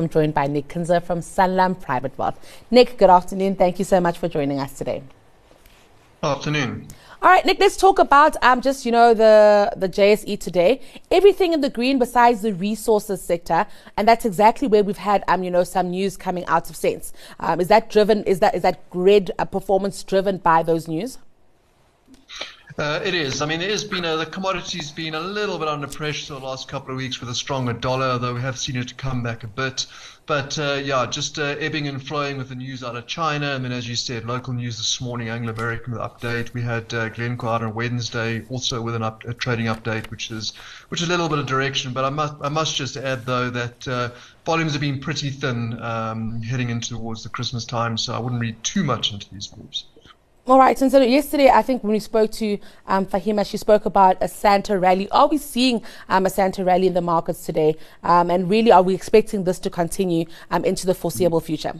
I'm joined by Nick Kunze from Sanlam Private Wealth. Nick, good afternoon. Thank you so much for joining us today. Afternoon. All right, Nick, let's talk about um, just, you know, the, the JSE today. Everything in the green besides the resources sector. And that's exactly where we've had, um, you know, some news coming out of sense. Um, is that driven, is that, is that grid uh, performance driven by those news? Uh, it is. I mean, it has been a, the commodities been a little bit under pressure the last couple of weeks with a stronger dollar, though we have seen it come back a bit. But uh, yeah, just uh, ebbing and flowing with the news out of China. I mean, as you said, local news this morning, Anglo American update. We had uh, Glencore on Wednesday also with an up, a trading update, which is which is a little bit of direction. But I must I must just add though that uh, volumes have been pretty thin um, heading into towards the Christmas time, so I wouldn't read too much into these moves. All right. And so yesterday, I think when we spoke to um, Fahima, she spoke about a Santa rally. Are we seeing um, a Santa rally in the markets today? Um, and really, are we expecting this to continue um, into the foreseeable future?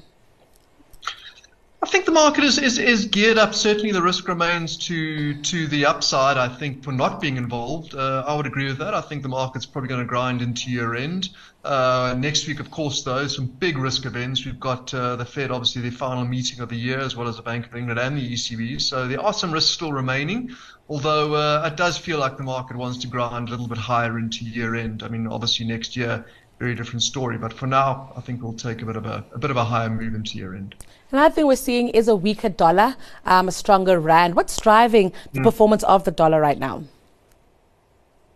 I think the market is, is, is geared up. Certainly, the risk remains to to the upside. I think for not being involved, uh, I would agree with that. I think the market's probably going to grind into year end. Uh, next week, of course, though, some big risk events. We've got uh, the Fed, obviously, the final meeting of the year, as well as the Bank of England and the ECB. So there are some risks still remaining. Although uh, it does feel like the market wants to grind a little bit higher into year end. I mean, obviously, next year very different story. But for now, I think we'll take a bit of a, a bit of a higher move into year end. Another thing we're seeing is a weaker dollar, um, a stronger rand. What's driving the mm. performance of the dollar right now?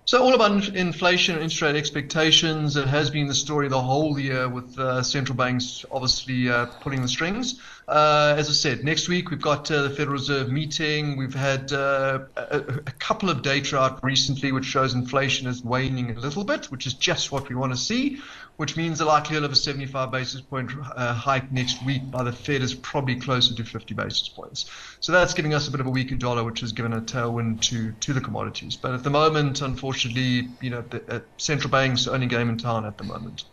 So all about inflation and interest rate expectations. It has been the story the whole year with uh, central banks obviously uh, pulling the strings. Uh, as I said, next week we've got uh, the Federal Reserve meeting. We've had uh, a, a, couple of data out recently which shows inflation is waning a little bit, which is just what we want to see which means the likelihood of a 75 basis point uh, hike next week by the Fed is probably closer to 50 basis points. So that's giving us a bit of a weaker dollar, which has given a tailwind to to the commodities. But at the moment, unfortunately, you know, the uh, central banks only game in town at the moment.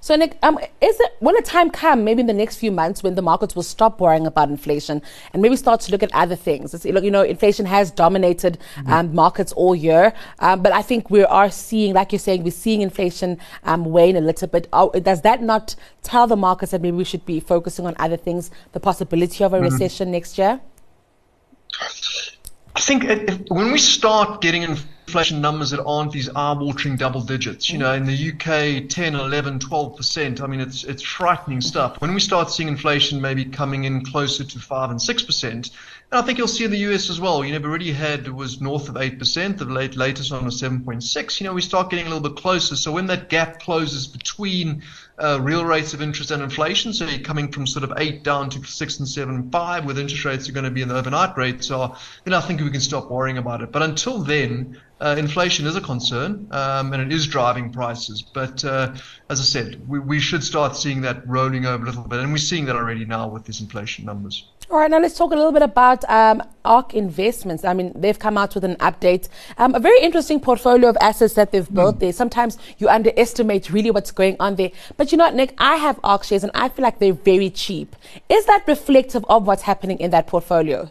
So, Nick, um, is it will a time come, maybe in the next few months, when the markets will stop worrying about inflation and maybe start to look at other things? It's, you know, inflation has dominated mm-hmm. um, markets all year, um, but I think we are seeing, like you're saying, we're seeing inflation um, wane a little bit. Oh, does that not tell the markets that maybe we should be focusing on other things, the possibility of a mm-hmm. recession next year? I think if, when we start getting inflation numbers that aren't these eye-watering double digits, you know, in the UK, 10, 11, 12%, I mean, it's, it's frightening stuff. When we start seeing inflation maybe coming in closer to 5 and 6%, and I think you'll see in the US as well. You know, we already had was north of eight percent. The late latest on point six. You know, we start getting a little bit closer. So when that gap closes between uh, real rates of interest and inflation, so you're coming from sort of eight down to six and seven five, with interest rates are going to be in the overnight rates, are then I think we can stop worrying about it. But until then, uh, inflation is a concern, um, and it is driving prices. But uh, as I said, we, we should start seeing that rolling over a little bit, and we're seeing that already now with these inflation numbers. All right, now let's talk a little bit about um, ARC Investments. I mean, they've come out with an update, um, a very interesting portfolio of assets that they've built mm. there. Sometimes you underestimate really what's going on there. But you know what, Nick, I have ARC shares and I feel like they're very cheap. Is that reflective of what's happening in that portfolio?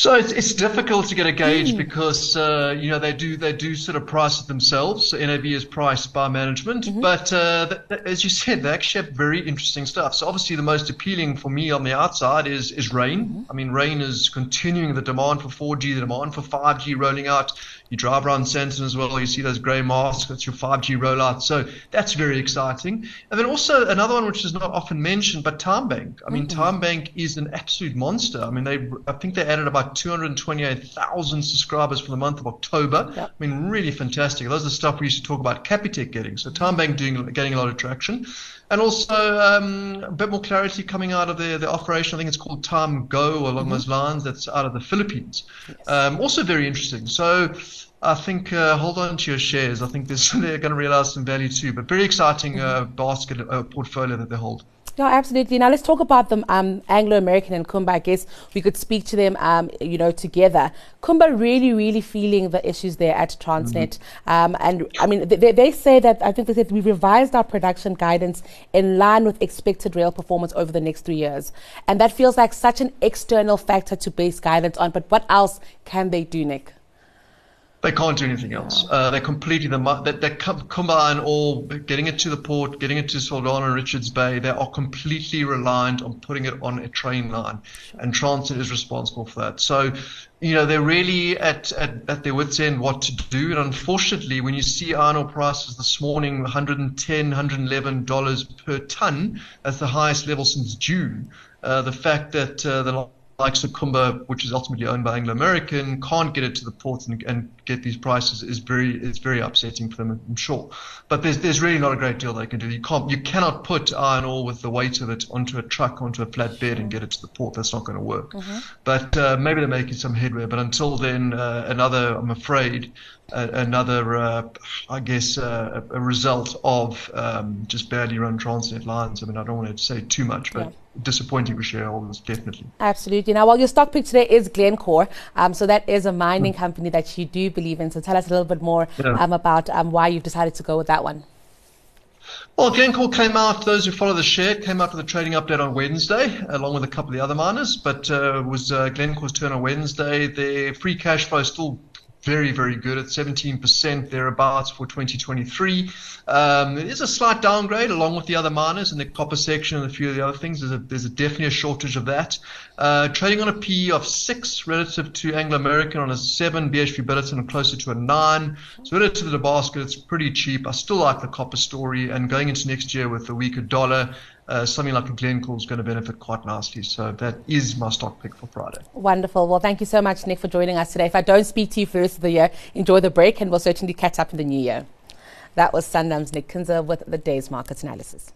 So it's, it's difficult to get a gauge mm. because uh, you know they do they do sort of price it themselves. So NAV is priced by management, mm-hmm. but uh, as you said, they actually have very interesting stuff. So obviously, the most appealing for me on the outside is is Rain. Mm-hmm. I mean, Rain is continuing the demand for 4G, the demand for 5G rolling out. You drive around Sandton as well, you see those grey masks. That's your 5G rollout. So that's very exciting. And then also another one which is not often mentioned, but TymeBank. I mean, mm-hmm. TymeBank is an absolute monster. I mean, they I think they added about 228,000 subscribers for the month of October. Yep. I mean, really fantastic. Those are the stuff we used to talk about Capitec getting. So TymeBank doing getting a lot of traction. And also um, a bit more clarity coming out of the, the operation. I think it's called Time Go along mm-hmm. those lines. That's out of the Philippines. Yes. Um, also very interesting. So I think uh, hold on to your shares. I think they're going to realize some value too. But very exciting uh, basket uh, portfolio that they hold. No, absolutely. Now let's talk about them. Um, Anglo American and Kumba. I guess we could speak to them, um, you know, together. Kumba really, really feeling the issues there at Transnet. Mm-hmm. Um, and I mean, they, they, say that I think they said we revised our production guidance in line with expected rail performance over the next three years, and that feels like such an external factor to base guidance on. But what else can they do, Nick? They can't do anything else. Uh, they completely the that they combine all getting it to the port, getting it to Saldanha and Richards Bay. They are completely reliant on putting it on a train line, and Transnet is responsible for that. So, you know, they're really at, at, at their wits' end what to do. And unfortunately, when you see iron ore prices this morning, 110, 111 dollars per ton, that's the highest level since June. Uh, the fact that uh, the likes of Kumba, which is ultimately owned by Anglo American, can't get it to the port and, and, get these prices is very it's very upsetting for them, I'm sure. But there's there's really not a great deal they can do. You can't you cannot put iron ore with the weight of it onto a truck, onto a flatbed, and get it to the port. That's not going to work. Mm-hmm. But uh, maybe they're making some headway. But until then, uh, another I'm afraid another, uh, I guess, uh, a result of um, just badly run Transnet lines. I mean, I don't want to say too much, but yeah disappointing for shareholders, definitely. Absolutely. Now, well, your stock pick today is Glencore. Um, so that is a mining mm. company that you do believe in. So tell us a little bit more yeah. um, about um, why you've decided to go with that one. Well, Glencore came out, those who follow the share, came out with a trading update on Wednesday, along with a couple of the other miners, but uh, was uh, Glencore's turn on Wednesday. Their free cash flow is still very, very good at 17% thereabouts for 2023. Um, it is a slight downgrade along with the other miners in the copper section and a few of the other things. There's a, there's a definitely a shortage of that. Uh, trading on a PE of 6 relative to Anglo American on a 7, BHP Billiton closer to a 9. So relative to the basket, it's pretty cheap. I still like the copper story and going into next year with a weaker dollar, uh, something like a Glencore is going to benefit quite nicely. So that is my stock pick for Friday. Wonderful. Well, thank you so much, Nick, for joining us today. If I don't speak to you for the rest of the year, enjoy the break and we'll certainly catch up in the new year. That was Sanlam's Nick Kunze with the day's market analysis.